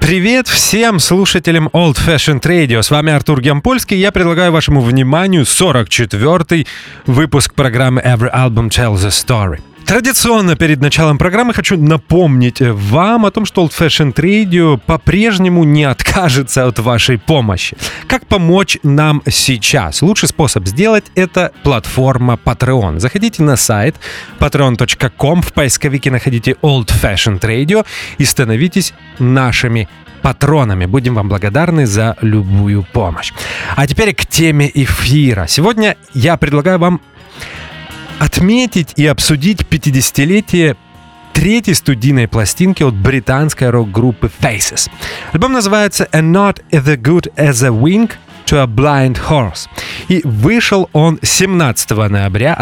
Привет всем слушателям Old Fashioned Radio. С вами Артур Гемпольский. Я предлагаю вашему вниманию 44-й выпуск программы Every Album Tells a Story. Традиционно перед началом программы хочу напомнить вам о том, что Old Fashioned Radio по-прежнему не откажется от вашей помощи. Как помочь нам сейчас? Лучший способ сделать это платформа Patreon. Заходите на сайт patreon.com, в поисковике находите Old Fashioned Radio и становитесь нашими патронами. Будем вам благодарны за любую помощь. А теперь к теме эфира. Сегодня я предлагаю вам отметить и обсудить 50-летие третьей студийной пластинки от британской рок-группы Faces. Альбом называется «A Not as Good as a Wink to a Blind Horse». И вышел он 17 ноября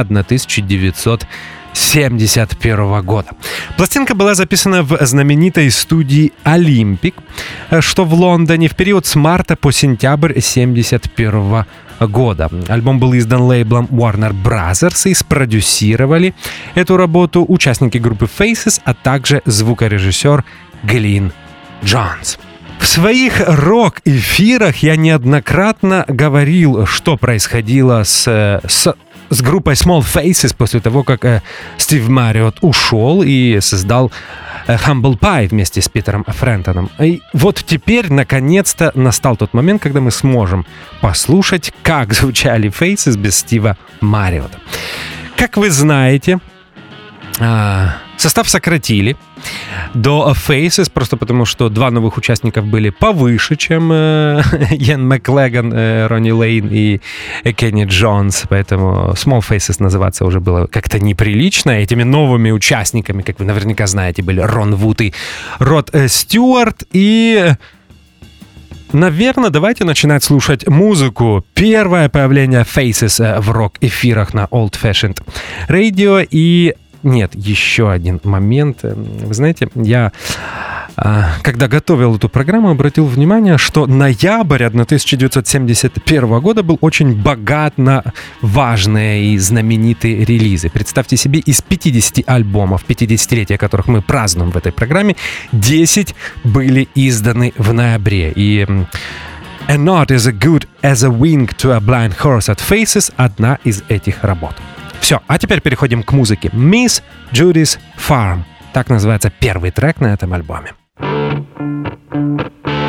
1971 года. Пластинка была записана в знаменитой студии «Олимпик», что в Лондоне в период с марта по сентябрь 1971 года. Альбом был издан лейблом Warner Brothers и спродюсировали эту работу участники группы Faces, а также звукорежиссер Глин Джонс. В своих рок-эфирах я неоднократно говорил, что происходило с, с с группой Small Faces после того, как э, Стив Мариот ушел и создал Э, Humble Pie вместе с Питером Френтоном. И вот теперь, наконец-то, настал тот момент, когда мы сможем послушать, как звучали Faces без Стива Мариота. Как вы знаете, а, Состав сократили до Faces, просто потому что два новых участников были повыше, чем э, Йен Маклеган, э, Ронни Лейн и Кенни Джонс, поэтому Small Faces называться уже было как-то неприлично. Этими новыми участниками, как вы наверняка знаете, были Рон Вуд и Род э, Стюарт, и Наверное, давайте начинать слушать музыку. Первое появление Faces э, в рок-эфирах на Old Fashioned Radio. И нет, еще один момент. Вы знаете, я а, когда готовил эту программу, обратил внимание, что ноябрь 1971 года был очень богат на важные и знаменитые релизы. Представьте себе, из 50 альбомов, 50-летия которых мы празднуем в этой программе, 10 были изданы в ноябре. И A Not as good as a wing to a blind horse at Faces — одна из этих работ. Все, а теперь переходим к музыке. Miss Judy's Farm. Так называется первый трек на этом альбоме. Miss Judy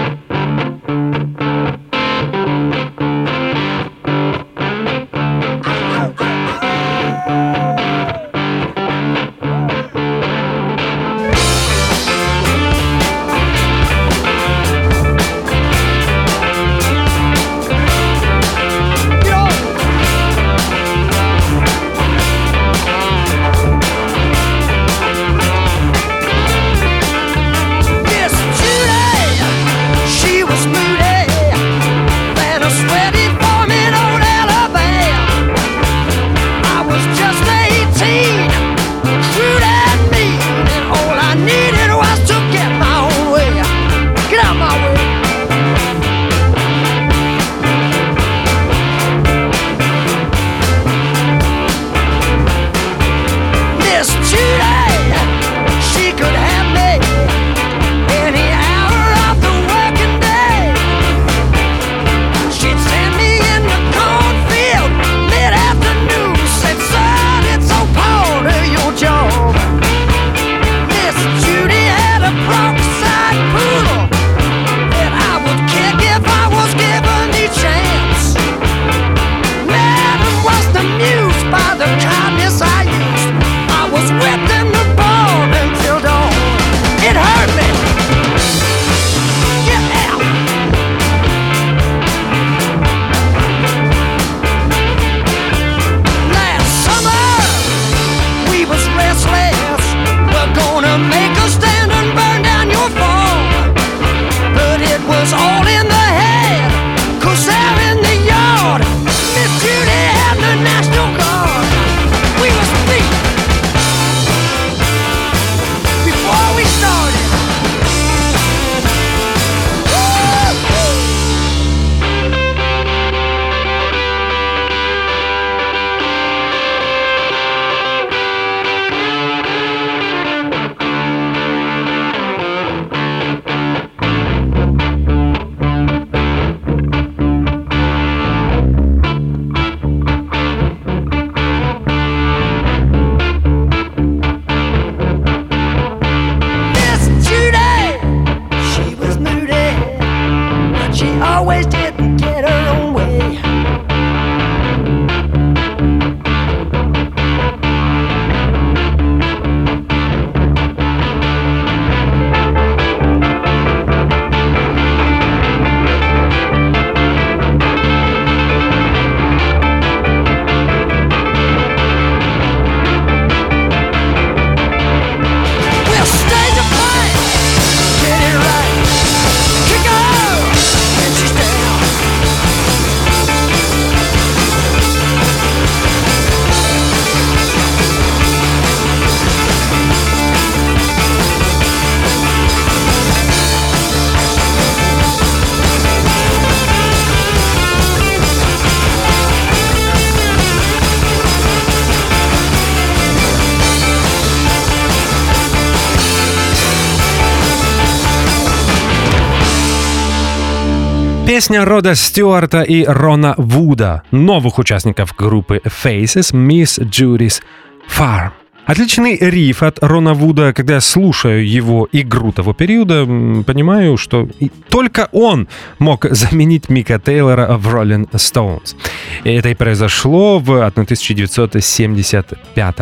Песня Рода Стюарта и Рона Вуда, новых участников группы Faces, Miss Judy's Farm. Отличный риф от Рона Вуда, когда я слушаю его игру того периода, понимаю, что только он мог заменить Мика Тейлора в Rolling Stones. И это и произошло в 1975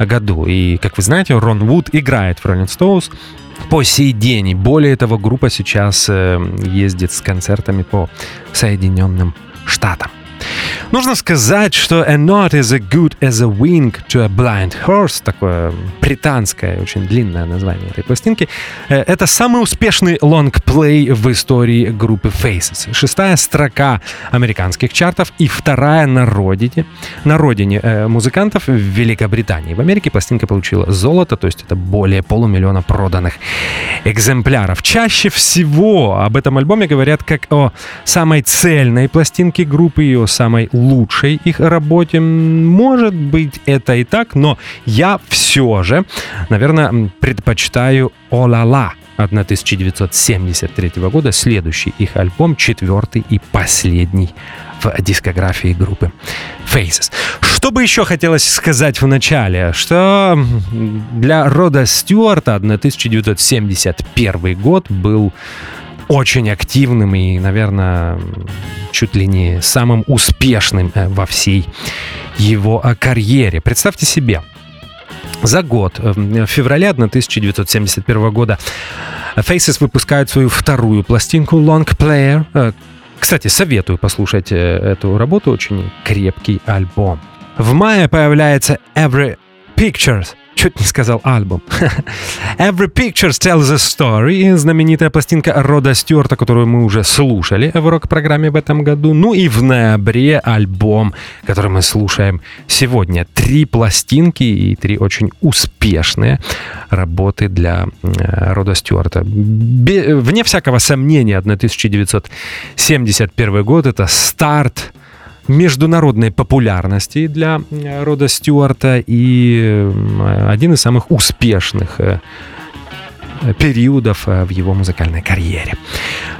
году. И, как вы знаете, Рон Вуд играет в Rolling Stones по сей день. Более того, группа сейчас э, ездит с концертами по Соединенным Штатам. Нужно сказать, что A Knot is as good as a wing to a blind horse, такое британское, очень длинное название этой пластинки, э, это самый успешный лонгплей в истории группы Faces. Шестая строка американских чартов и вторая на родине, на родине э, музыкантов в Великобритании. В Америке пластинка получила золото, то есть это более полумиллиона проданных экземпляров. Чаще всего об этом альбоме говорят как о самой цельной пластинке группы и о самой лучшей их работе. Может быть, это и так, но я все же, наверное, предпочитаю «О-ла-ла» 1973 года, следующий их альбом, четвертый и последний в дискографии группы Faces. Что бы еще хотелось сказать в начале, что для Рода Стюарта 1971 год был очень активным и, наверное, чуть ли не самым успешным э, во всей его э, карьере. Представьте себе, за год, э, в феврале 1971 года, Faces выпускают свою вторую пластинку Long Player. Кстати, советую послушать эту работу, очень крепкий альбом. В мае появляется Every Pictures, чуть не сказал альбом. Every Picture Tells a Story, знаменитая пластинка Рода Стюарта, которую мы уже слушали в рок-программе в этом году. Ну и в ноябре альбом, который мы слушаем сегодня. Три пластинки и три очень успешные работы для э, Рода Стюарта. Вне всякого сомнения, 1971 год — это старт международной популярности для э, рода Стюарта и один из самых успешных э, периодов э, в его музыкальной карьере.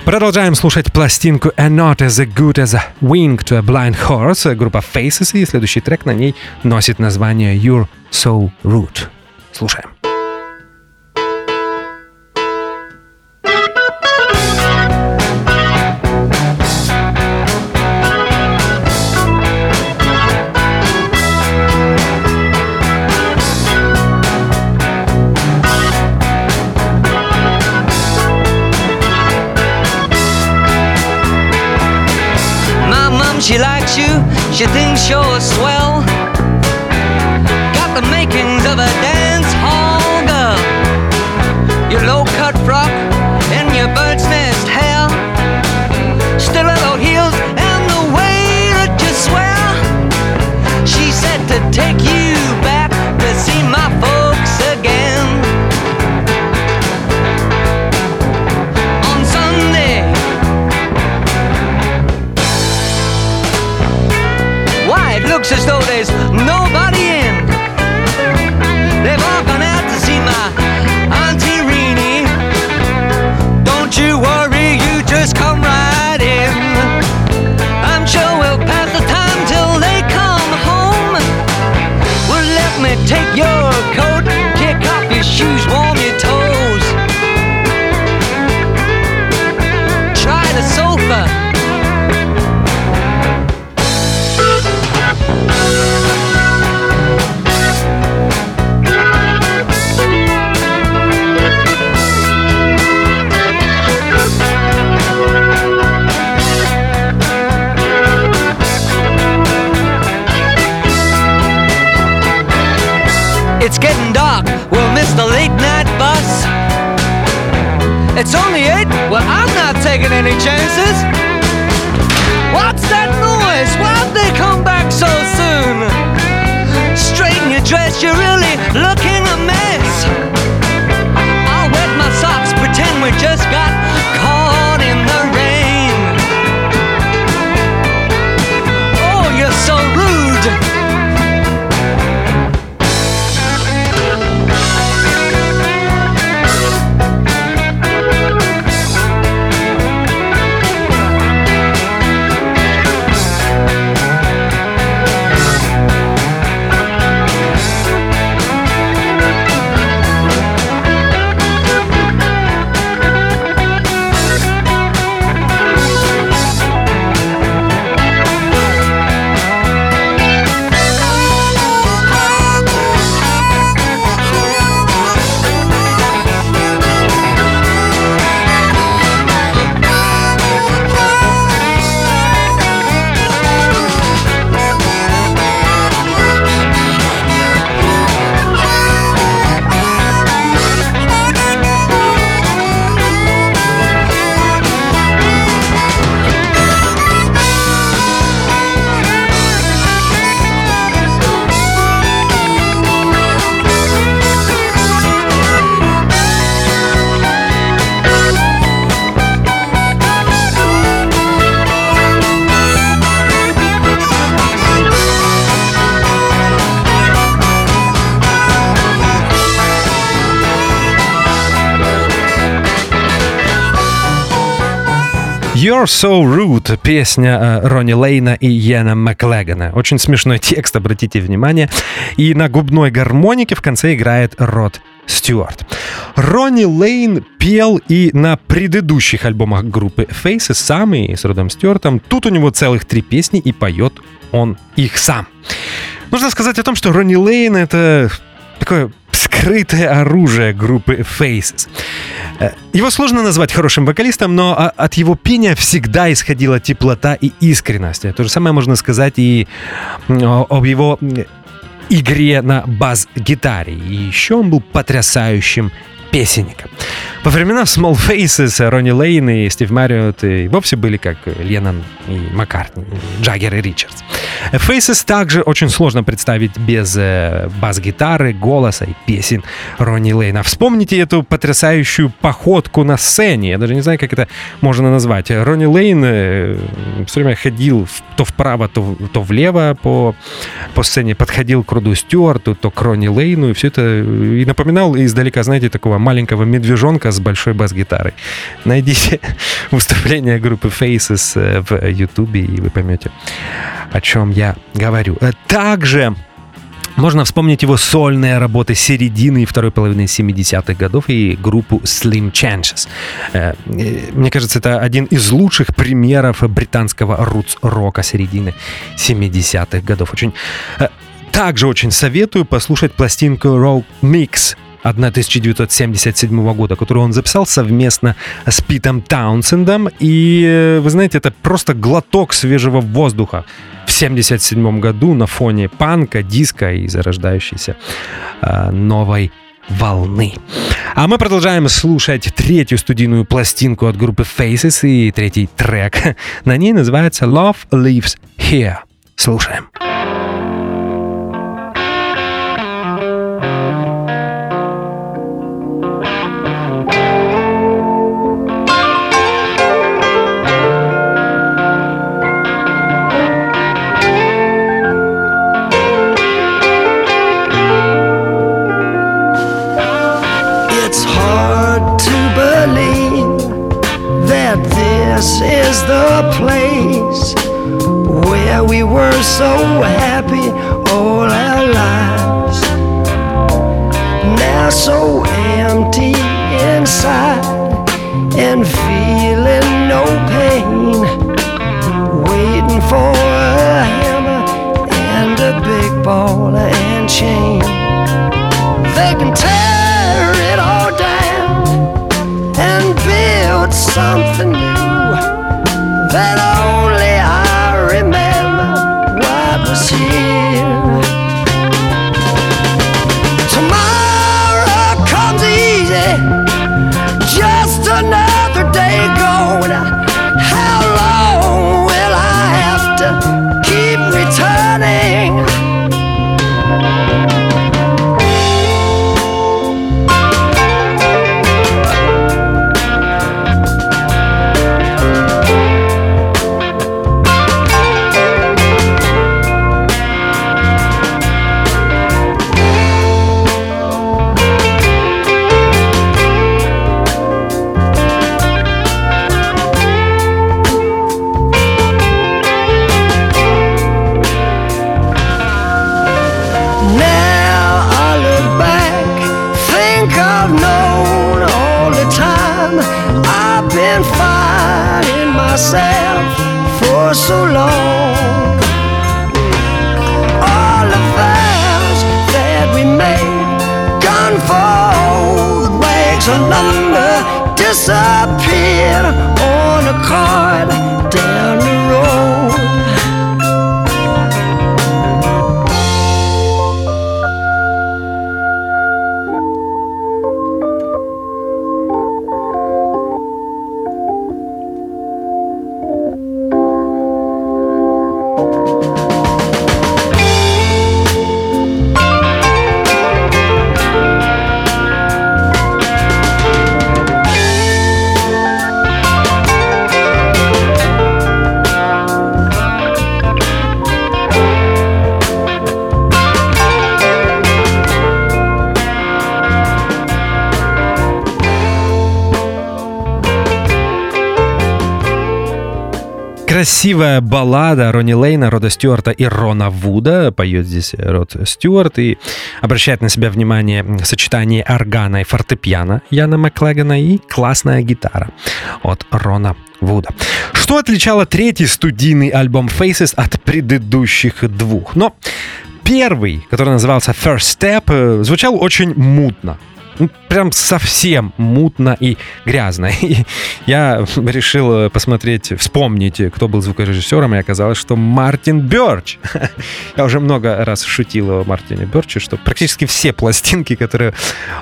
Продолжаем слушать пластинку «A Not As Good As A Wing to a Blind Horse» группа Faces, и следующий трек на ней носит название «You're So Rude». Слушаем. your You're So Rude, песня э, Ронни Лейна и Йена Маклегана. Очень смешной текст, обратите внимание. И на губной гармонике в конце играет Род Стюарт. Ронни Лейн пел и на предыдущих альбомах группы Faces сам и с Родом Стюартом. Тут у него целых три песни и поет он их сам. Нужно сказать о том, что Ронни Лейн — это такое скрытое оружие группы Faces. Э, его сложно назвать хорошим вокалистом, но от его пения всегда исходила теплота и искренность. То же самое можно сказать и об его игре на бас-гитаре. И еще он был потрясающим песенником. Во времена Small Faces Ронни Лейн и Стив Марриот и вовсе были как Леннон и Маккартни, Джаггер и Ричардс. Faces также очень сложно представить без э, бас-гитары, голоса и песен Ронни Лейна. Вспомните эту потрясающую походку на сцене. Я даже не знаю, как это можно назвать. Ронни Лейн э, все время ходил то вправо, то, то влево по, по сцене, подходил к Руду Стюарту, то к Ронни Лейну, и все это и напоминал издалека, знаете, такого маленького медвежонка с большой бас-гитарой. Найдите выступление группы Faces э, в YouTube, и вы поймете, о чем я говорю. Э, также можно вспомнить его сольные работы середины и второй половины 70-х годов и группу Slim Chances. Э, мне кажется, это один из лучших примеров британского рутс-рока середины 70-х годов. Очень также очень советую послушать пластинку Rock Mix 1977 года, которую он записал совместно с Питом Таунсендом. И, э, вы знаете, это просто глоток свежего воздуха в 1977 году на фоне панка, диска и зарождающейся э, новой волны. А мы продолжаем слушать третью студийную пластинку от группы Faces и третий трек. На ней называется Love Lives Here. Слушаем. Слушаем. the place where we were so happy all our lives. Now so empty inside and feeling no pain, waiting for a hammer and a big ball and chain. They can tear it all down and build some. Красивая баллада Ронни Лейна, Рода Стюарта и Рона Вуда. Поет здесь Род Стюарт и обращает на себя внимание сочетание органа и фортепиано Яна Маклегана и классная гитара от Рона Вуда. Что отличало третий студийный альбом Faces от предыдущих двух? Но первый, который назывался First Step, э, звучал очень мутно ну, прям совсем мутно и грязно. И я решил посмотреть, вспомнить, кто был звукорежиссером, и оказалось, что Мартин Бёрч. Я уже много раз шутил о Мартине Бёрче, что практически все пластинки, которые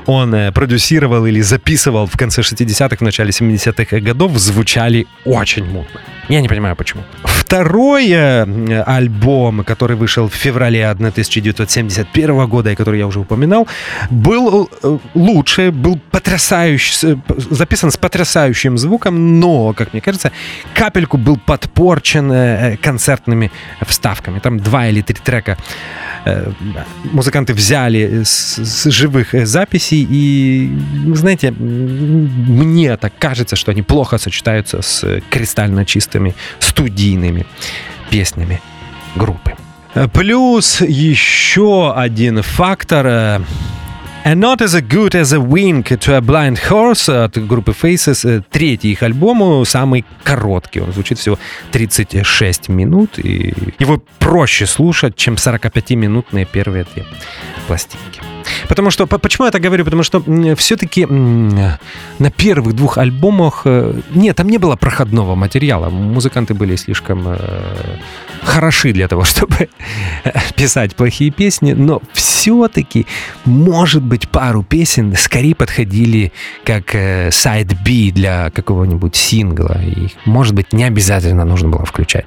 он э, продюсировал или записывал в конце 60-х, в начале 70-х годов, звучали очень мутно. Я не понимаю, почему. Второй э, альбом, который вышел в феврале 1971 года, и который я уже упоминал, был э, лучше, был потрясающий, записан с потрясающим звуком, но, как мне кажется, капельку был подпорчен э, концертными вставками. Там два или три трека музыканты взяли с, с живых записей, и, знаете, мне так кажется, что они плохо сочетаются с кристально чистыми студийными песнями группы. Плюс еще один фактор And Not As Good As A Wink To A Blind Horse от группы Faces. Третий их альбом, самый короткий. Он звучит всего 36 минут. И его проще слушать, чем 45-минутные первые две пластинки. Потому что, почему я так говорю? Потому что все-таки на первых двух альбомах, э, нет, там не было проходного материала. Музыканты были слишком э, хороши для того, чтобы писать плохие песни, но все-таки, может быть, пару песен скорее подходили как сайт э, B для какого-нибудь сингла. И, может быть, не обязательно нужно было включать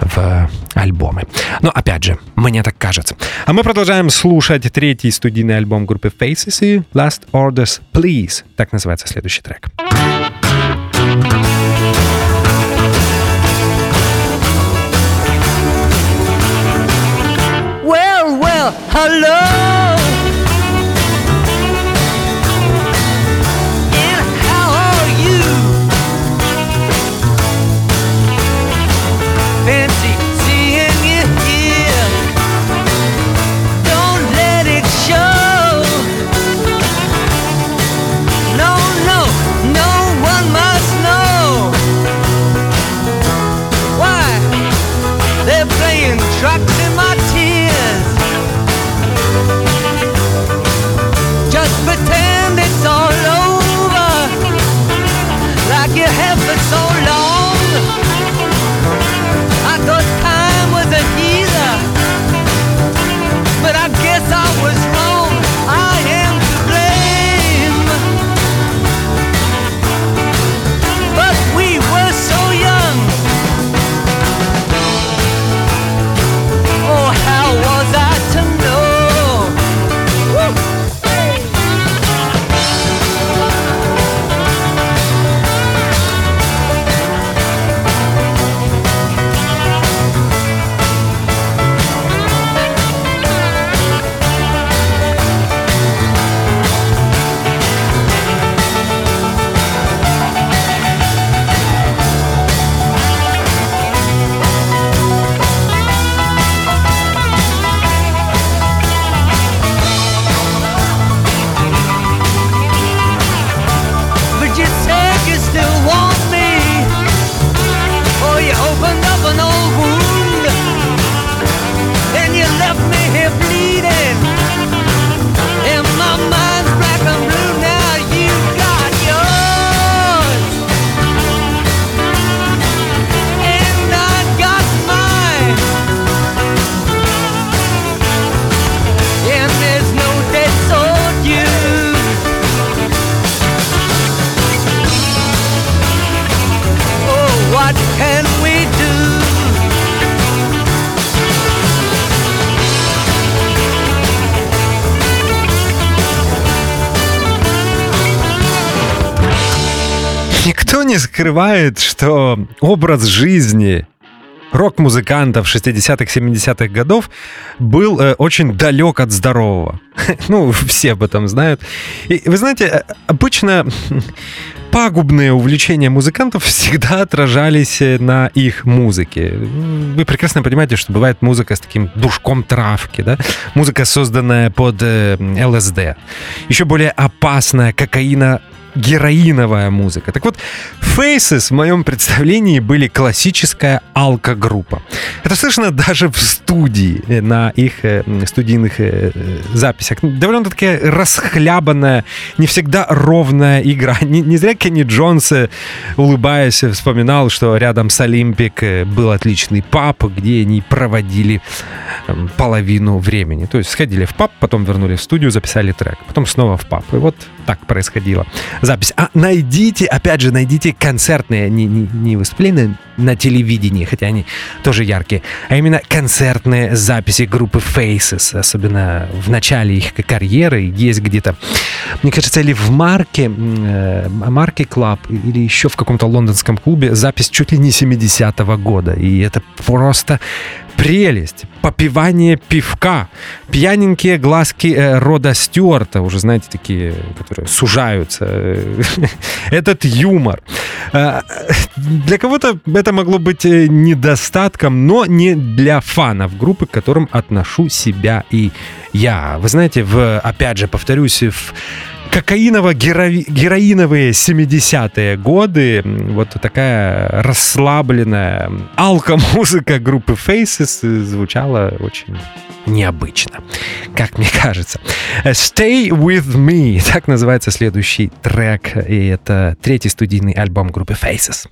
в альбомы. Но, опять же, мне так кажется. А мы продолжаем слушать третий студийный альбом группы Faces и Last Orders Please. Так называется следующий трек. Well, well, hello. Не скрывает, что образ жизни рок-музыкантов 60-х, 70-х годов был э, очень далек от здорового. ну, все об этом знают. И вы знаете, э, обычно пагубные увлечения музыкантов всегда отражались э, на их музыке. Вы прекрасно понимаете, что бывает музыка с таким душком травки, да? Музыка, созданная под э, ЛСД. Еще более опасная кокаина героиновая музыка. Так вот, Faces в моем представлении были классическая алкогруппа. Это слышно даже в студии, э, на их э, студийных э, записях. Довольно-таки расхлябанная, не всегда ровная игра. Не, не зря Кенни Джонс, улыбаясь, вспоминал, что рядом с Олимпик был отличный паб, где они проводили эм, половину времени. То есть сходили в паб, потом вернули в студию, записали трек, потом снова в паб. И вот так происходило запись. А найдите, опять же, найдите концертные, не, не, не выступления на телевидении, хотя они тоже яркие, а именно концертные записи группы Faces, особенно в начале их карьеры, есть где-то, мне кажется, или в Marquee, э, Marquee Club, или еще в каком-то лондонском клубе запись чуть ли не 70-го года, и это просто прелесть, попивание пивка, пьяненькие глазки э, рода Стюарта, уже знаете, такие, которые сужаются, этот юмор. Э, для кого-то это могло быть э, недостатком, но не для фанов группы, к которым отношу себя и я. Вы знаете, в, опять же, повторюсь, в кокаиново-героиновые 70-е годы, вот такая расслабленная алкомузыка группы Faces звучала очень необычно, как мне кажется. Stay With Me, так называется следующий трек, и это третий студийный альбом группы Faces.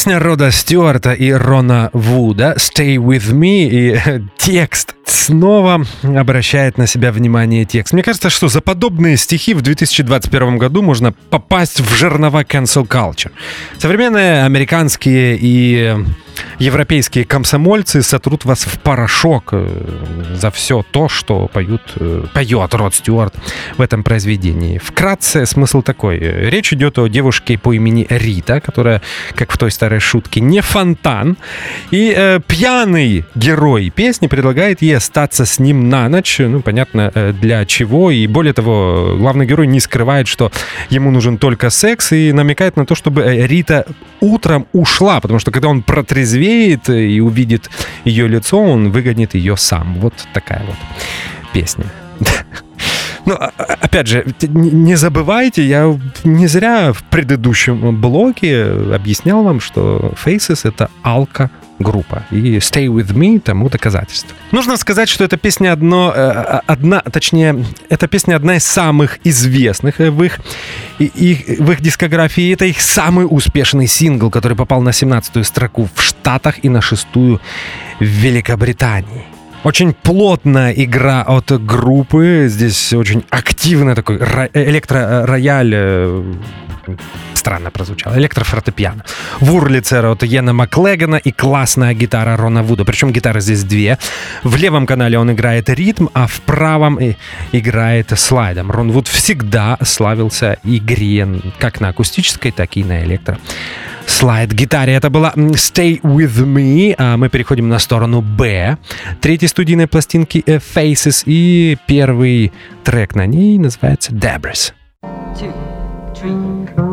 Песня Рода Стюарта и Рона Вуда «Stay With Me» и текст снова обращает на себя внимание текст. Мне кажется, что за подобные стихи в 2021 году можно попасть в жернова cancel culture. Современные американские и европейские комсомольцы сотрут вас в порошок э, за все то, что поют, э, поет Род Стюарт в этом произведении. Вкратце смысл такой. Речь идет о девушке по имени Рита, которая, как в той старой шутке, не фонтан. И э, пьяный герой песни предлагает ей остаться с ним на ночь. Ну, понятно, э, для чего. И более того, главный герой не скрывает, что ему нужен только секс и намекает на то, чтобы Рита утром ушла, потому что когда он протрезвеет, протрезвеет и увидит ее лицо, он выгонит ее сам. Вот такая вот песня. Ну, а, а, опять же, не забывайте, я не зря в предыдущем блоге объяснял вам, что Faces — это алка группа. И Stay With Me тому доказательство. Нужно сказать, что эта песня одно, э, э, одна, точнее, эта песня одна из самых известных в их, в их дискографии. Это их самый успешный сингл, который попал на 17-ю строку в Штатах и на шестую в Великобритании. Очень плотная игра от группы. Здесь очень активный такой электро-рояль э, странно прозвучало, электрофортепиано. В Урлице от Йена Маклегана и классная гитара Рона Вуда. Причем гитары здесь две. В левом канале он играет ритм, а в правом играет слайдом. Рон Вуд всегда славился игре как на акустической, так и на электро слайд гитаре. Это была Stay With Me. А мы переходим на сторону Б. Третьей студийной пластинки э, Faces. И первый трек на ней называется Debris. Two, tree.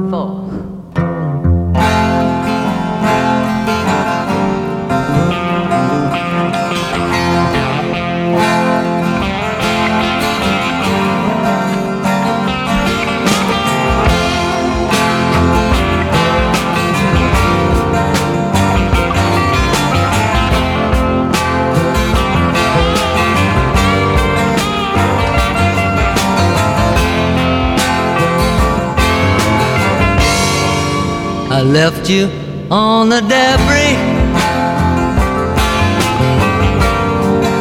Left you on the debris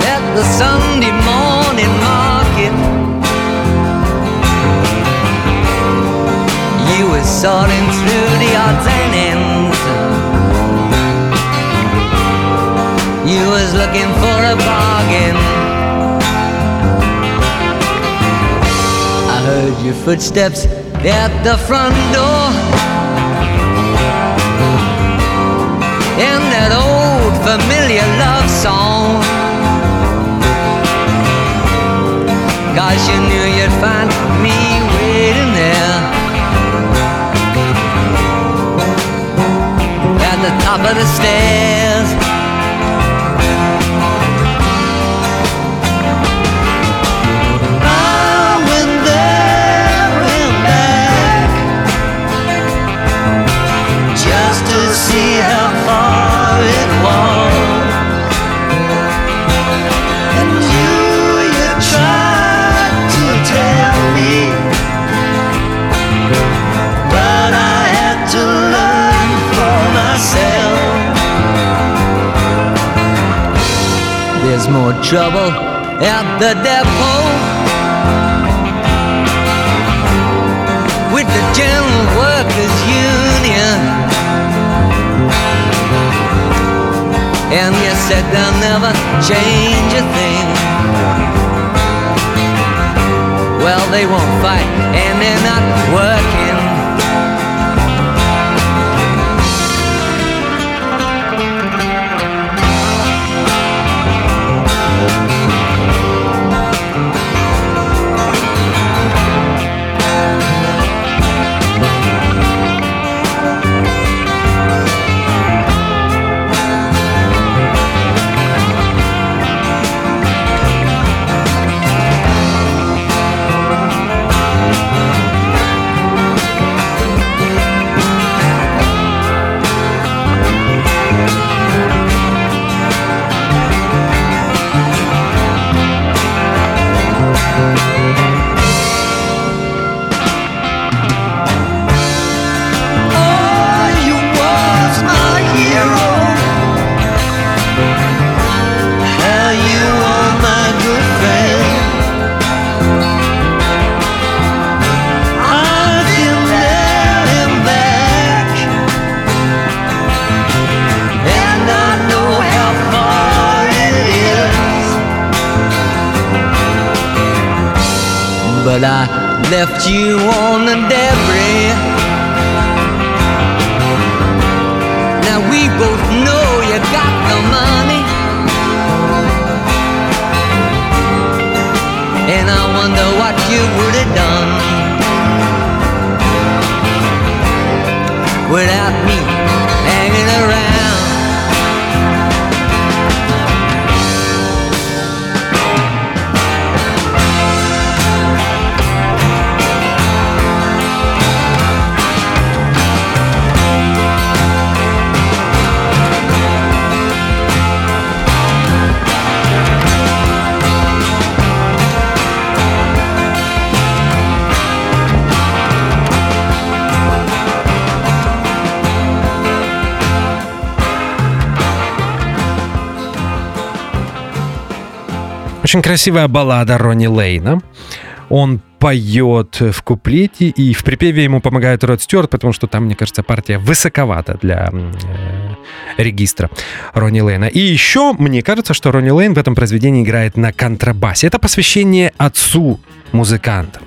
at the Sunday morning market. You were sorting through the odds and ends. You was looking for a bargain. I heard your footsteps at the front door. Familiar love song. Cause you knew you'd find me waiting there at the top of the stairs. Trouble at the depot with the General Workers Union. And you said they'll never change a thing. Well, they won't fight, and they're not working. Очень красивая баллада Ронни Лейна. Он поет в куплете, и в припеве ему помогает Род Стюарт, потому что там, мне кажется, партия высоковата для э, регистра Ронни Лейна. И еще мне кажется, что Ронни Лейн в этом произведении играет на контрабасе. Это посвящение отцу музыканта.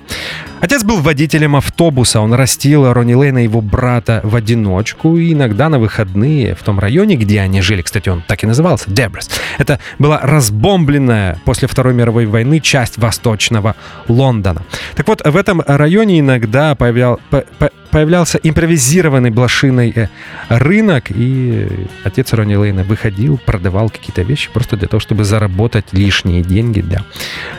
Отец был водителем автобуса, он растил Ронни Лейна и его брата в одиночку, и иногда на выходные в том районе, где они жили, кстати, он так и назывался, Дебрис. Это была разбомбленная после Второй мировой войны часть восточного Лондона. Так вот, в этом районе иногда появлял, по, по, появлялся импровизированный блошиный э, рынок, и отец Ронни Лейна выходил, продавал какие-то вещи просто для того, чтобы заработать лишние деньги для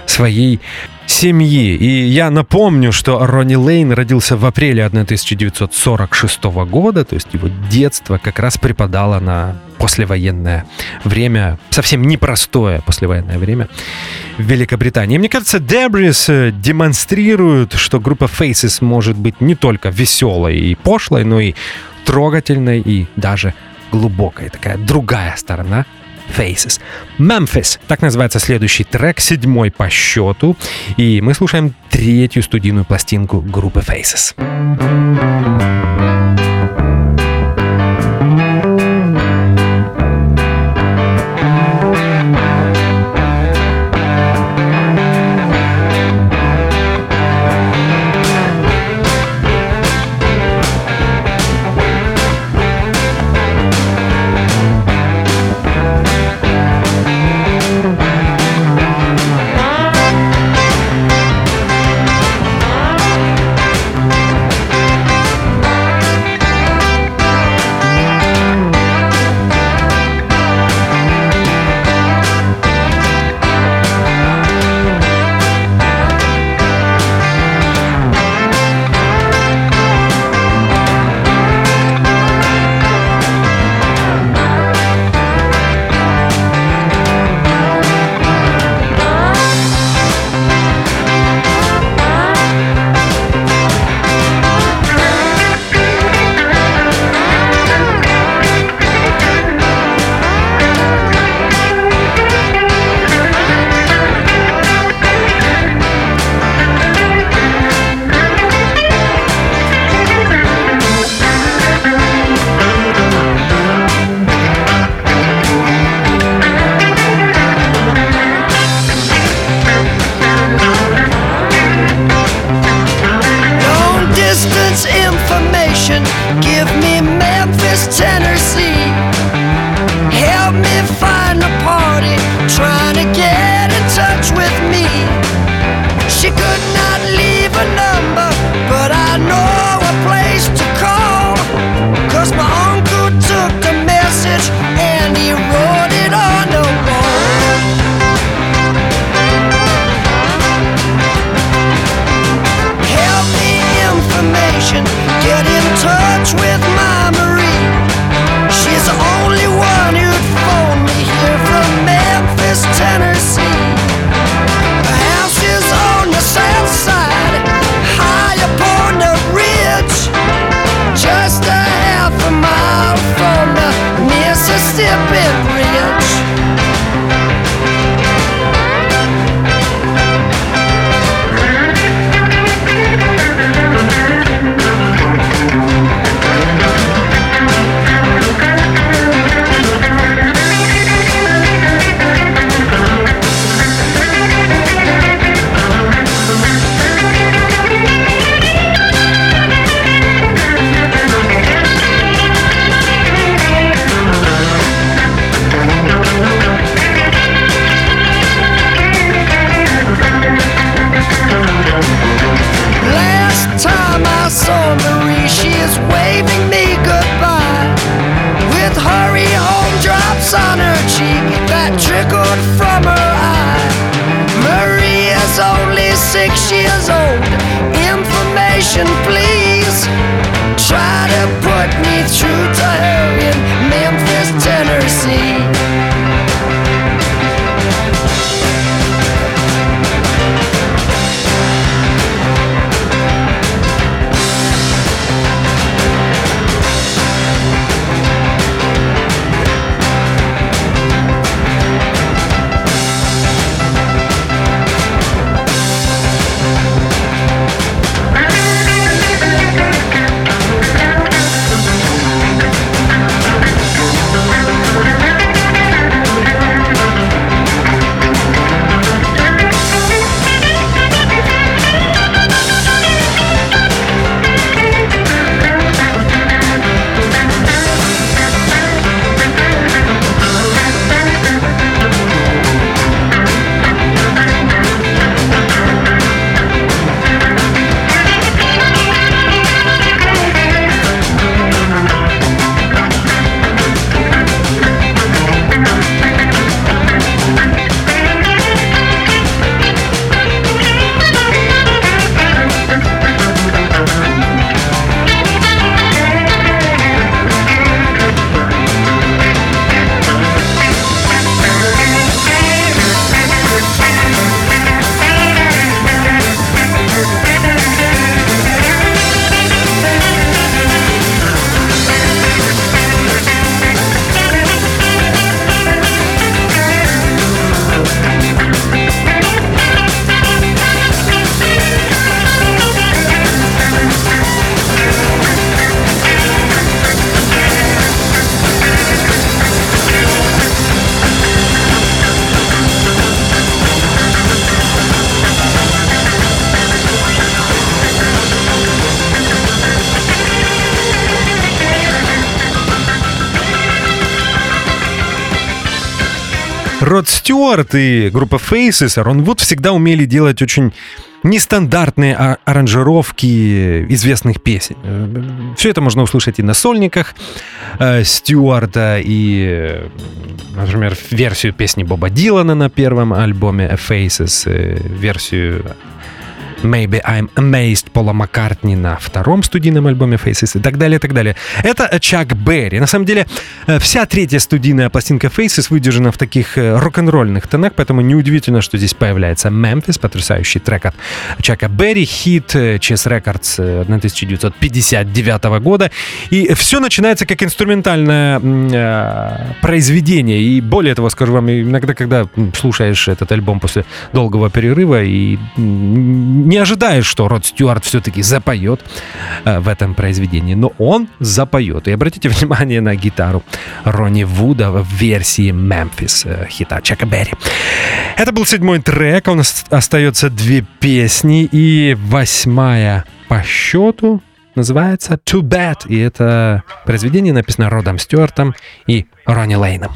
своей семьи. И я напомню, что Ронни Лейн родился в апреле 1946 года, то есть его детство как раз припадало на послевоенное время, совсем непростое послевоенное время в Великобритании. Мне кажется, Дебрис демонстрирует, что группа Faces может быть не только веселой и пошлой, но и трогательной и даже глубокой. Такая другая сторона Faces. Memphis, так называется следующий трек, седьмой по счету. И мы слушаем третью студийную пластинку группы Faces. Стюарт и группа Faces, Рон Вуд всегда умели делать очень нестандартные а- аранжировки известных песен. Все это можно услышать и на сольниках э, Стюарта, и, э, например, версию песни Боба Дилана на первом альбоме Faces, э, версию Maybe I'm Amazed Пола Маккартни на втором студийном альбоме Faces и так далее, и так далее. Это Чак Берри. На самом деле, э, вся третья студийная пластинка Faces выдержана в таких э, рок-н-ролльных тонах, поэтому неудивительно, что здесь появляется Memphis, потрясающий трек от Чака Берри, хит Chess Records 1959 года. И все начинается как инструментальное э, произведение. И более того, скажу вам, иногда, когда слушаешь этот альбом после долгого перерыва и не ожидаешь, что Род Стюарт все-таки запоет э, в этом произведении, но он запоет. И обратите внимание на гитару Ронни Вуда в версии Memphis э, хита Чака Берри. Это был седьмой трек, у нас остается две песни и восьмая по счету называется Too Bad, и это произведение написано Родом Стюартом и Ронни Лейном.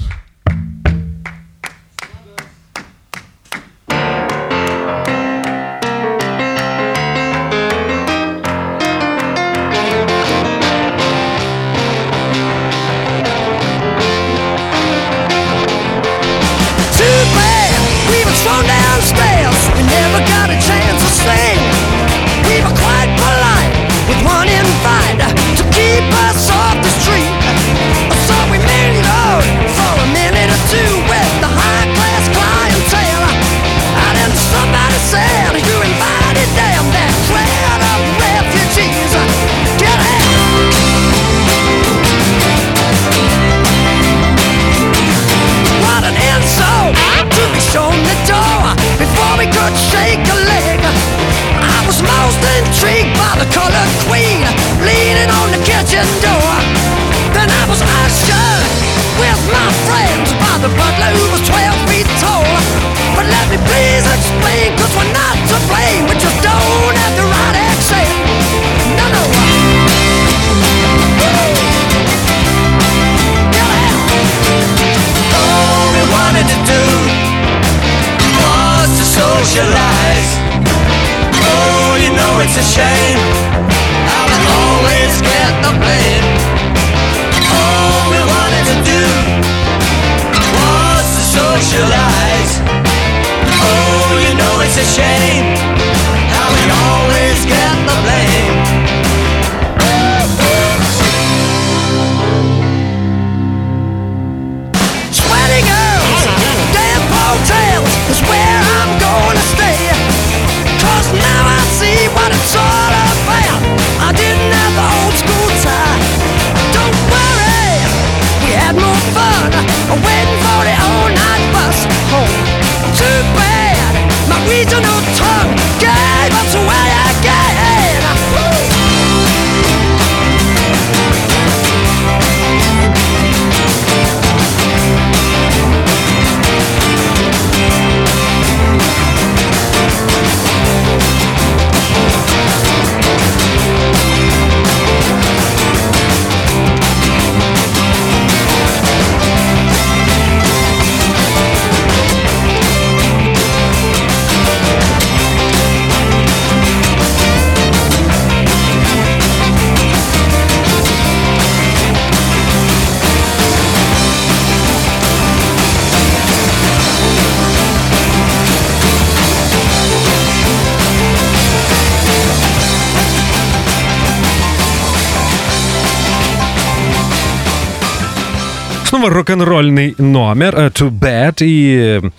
Рок-н-ролльный номер э, «To Bad» и э,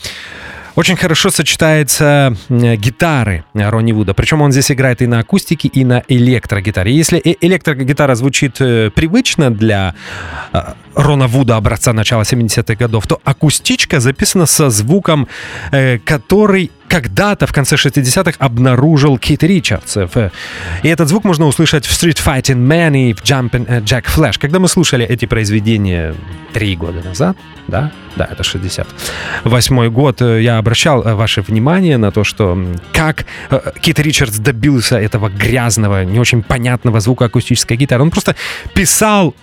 очень хорошо сочетается э, гитары Ронни Вуда. Причем он здесь играет и на акустике, и на электрогитаре. Если электрогитара звучит привычно для Рона Вуда образца начала 70-х годов, то акустичка записана со звуком, э, который когда-то в конце 60-х обнаружил Кит Ричардс. И этот звук можно услышать в Street Fighting Man и в Jumpin' э, Jack Flash. Когда мы слушали эти произведения три года назад, да, да, это 68 год, э, я обращал э, ваше внимание на то, что как Кит Ричардс добился этого грязного, не очень понятного звука акустической гитары. Он просто писал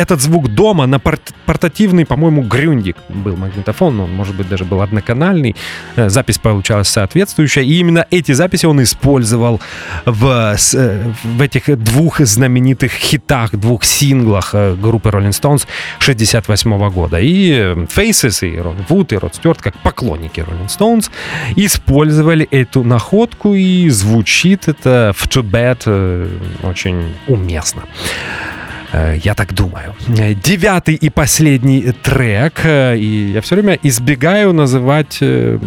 этот звук дома на порт- портативный, по-моему, грюндик был магнитофон, он, может быть, даже был одноканальный, Э, запись получалась соответствующая, и именно эти записи он использовал в, э, в этих двух знаменитых хитах, двух синглах э, группы Rolling Stones 68 года. И Faces, и Рон Вуд, и Род Стюарт, как поклонники Rolling Stones, использовали эту находку, и звучит это в Too Bad очень уместно. Э, Я так думаю. Девятый и последний трек. э, И я все время избегаю называть, э,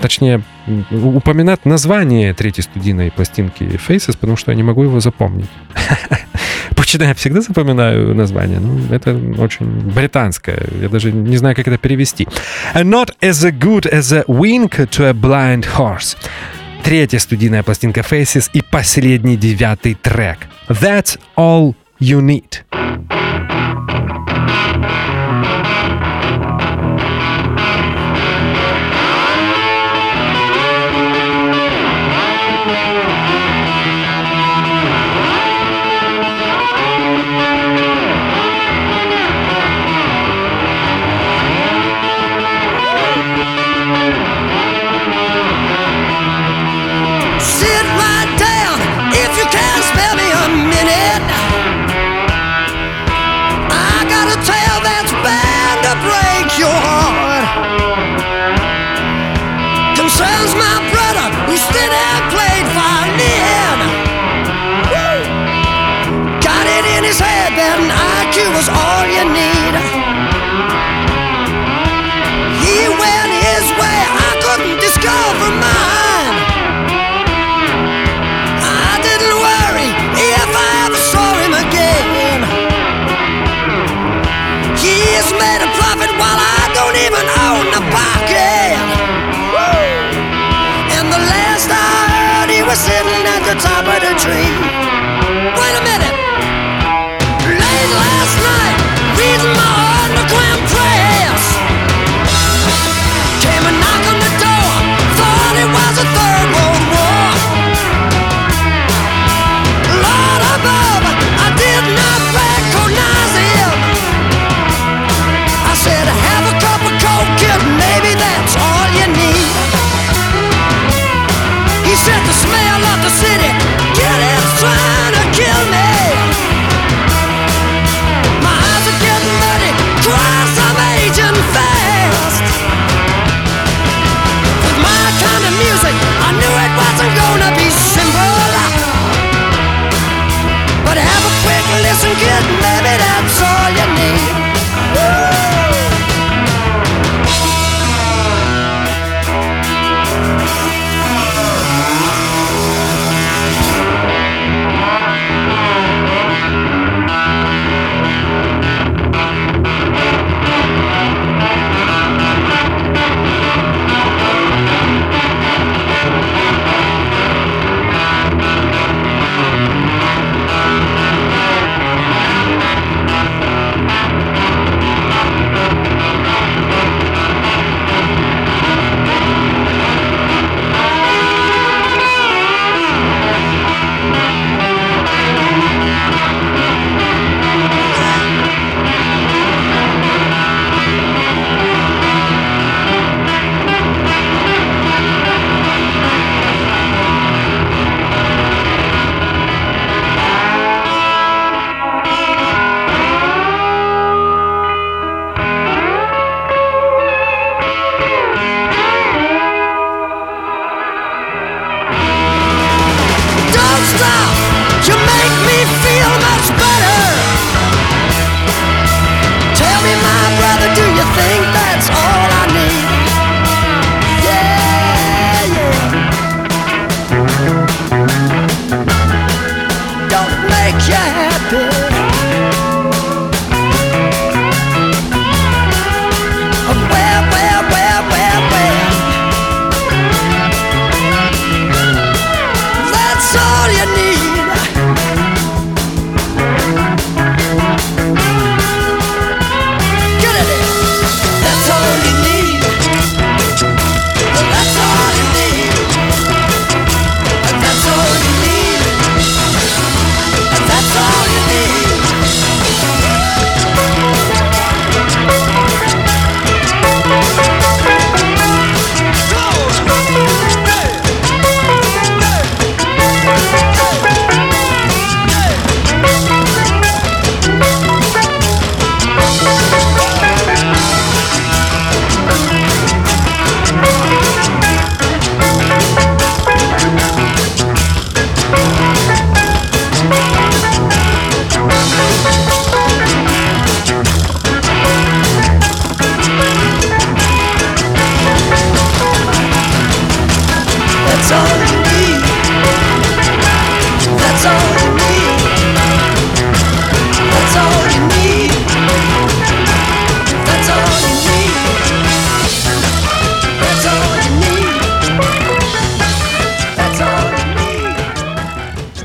точнее, упоминать название третьей студийной пластинки Faces, потому что я не могу его запомнить. Почему я всегда запоминаю название? Ну, это очень британское. Я даже не знаю, как это перевести. Not as good as a wink to a blind horse. Третья студийная пластинка Faces и последний девятый трек. That's all you need. dream.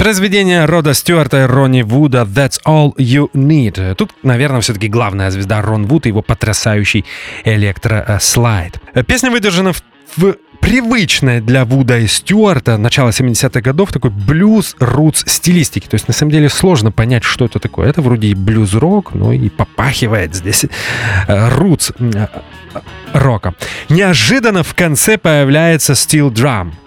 Произведение Рода Стюарта и Ронни Вуда «That's All You Need». Тут, наверное, все-таки главная звезда Рон Вуд и его потрясающий электрослайд. Песня выдержана в, в привычной для Вуда и Стюарта начала 70-х годов такой блюз-рутс стилистики. То есть, на самом деле, сложно понять, что это такое. Это вроде и блюз-рок, но и попахивает здесь рутс э, рока. Неожиданно в конце появляется drum — Э,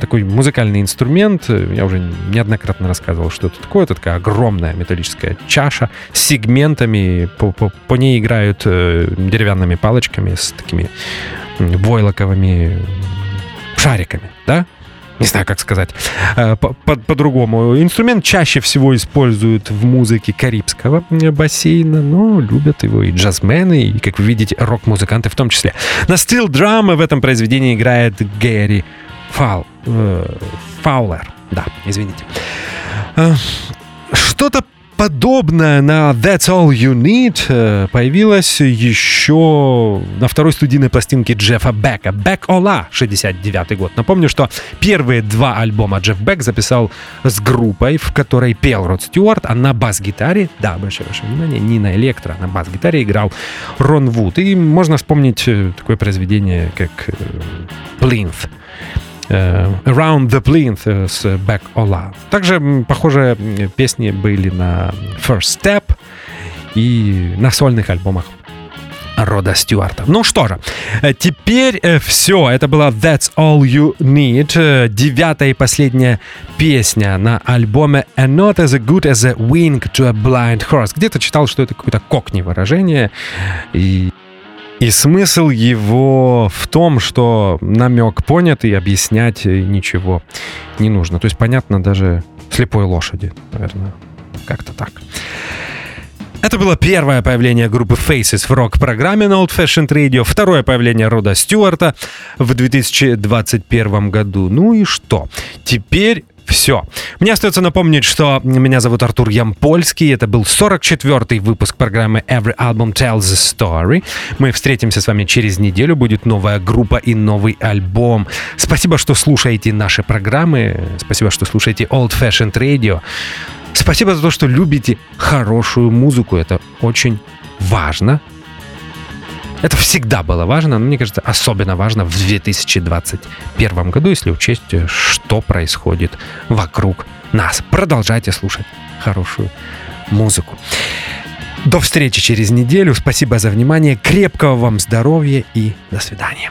такой музыкальный инструмент. Я уже неоднократно рассказывал, что это такое. Это такая огромная металлическая чаша с сегментами. По, по, по ней играют э, деревянными палочками с такими войлоковыми шариками, да? не знаю, как сказать э, по-другому. Инструмент чаще всего используют в музыке Карибского бассейна, но любят его и джазмены, и, как вы видите, рок-музыканты в том числе. На стил драмы в этом произведении играет Гэри Фал, э, Фаулер. Да, извините. Э, что-то подобное на That's All You Need э, появилось еще на второй студийной пластинке Джеффа Бека. Бек Ола, 69 год. Напомню, что первые два альбома Джефф Бек записал с группой, в которой пел Род Стюарт, а на бас-гитаре, да, большое ваше внимание, не на электро, а на бас-гитаре играл Рон Вуд. И можно вспомнить такое произведение, как Plinth. Э, Around the Plinth э, с Back Ola. Также похожие песни были на First Step и на сольных альбомах Рода Стюарта. Ну что же, э, теперь все. Это была That's All You Need, девятая и последняя песня на альбоме A Not As Good As A Wing to a Blind Horse. Где-то читал, что это какое-то кокни выражение. И и смысл его в том, что намек понят и объяснять ничего не нужно. То есть понятно даже слепой лошади, наверное, как-то так. Это было первое появление группы Faces в рок-программе на Old Fashioned Radio, второе появление Рода Стюарта в 2021 году. Ну и что? Теперь все. Мне остается напомнить, что меня зовут Артур Ямпольский. Это был 44-й выпуск программы Every Album Tells a Story. Мы встретимся с вами через неделю. Будет новая группа и новый альбом. Спасибо, что слушаете наши программы. Спасибо, что слушаете Old Fashioned Radio. Спасибо за то, что любите хорошую музыку. Это очень важно это всегда было важно, но мне кажется, особенно важно в 2021 году, если учесть, что происходит вокруг нас. Продолжайте слушать хорошую музыку. До встречи через неделю. Спасибо за внимание. Крепкого вам здоровья и до свидания.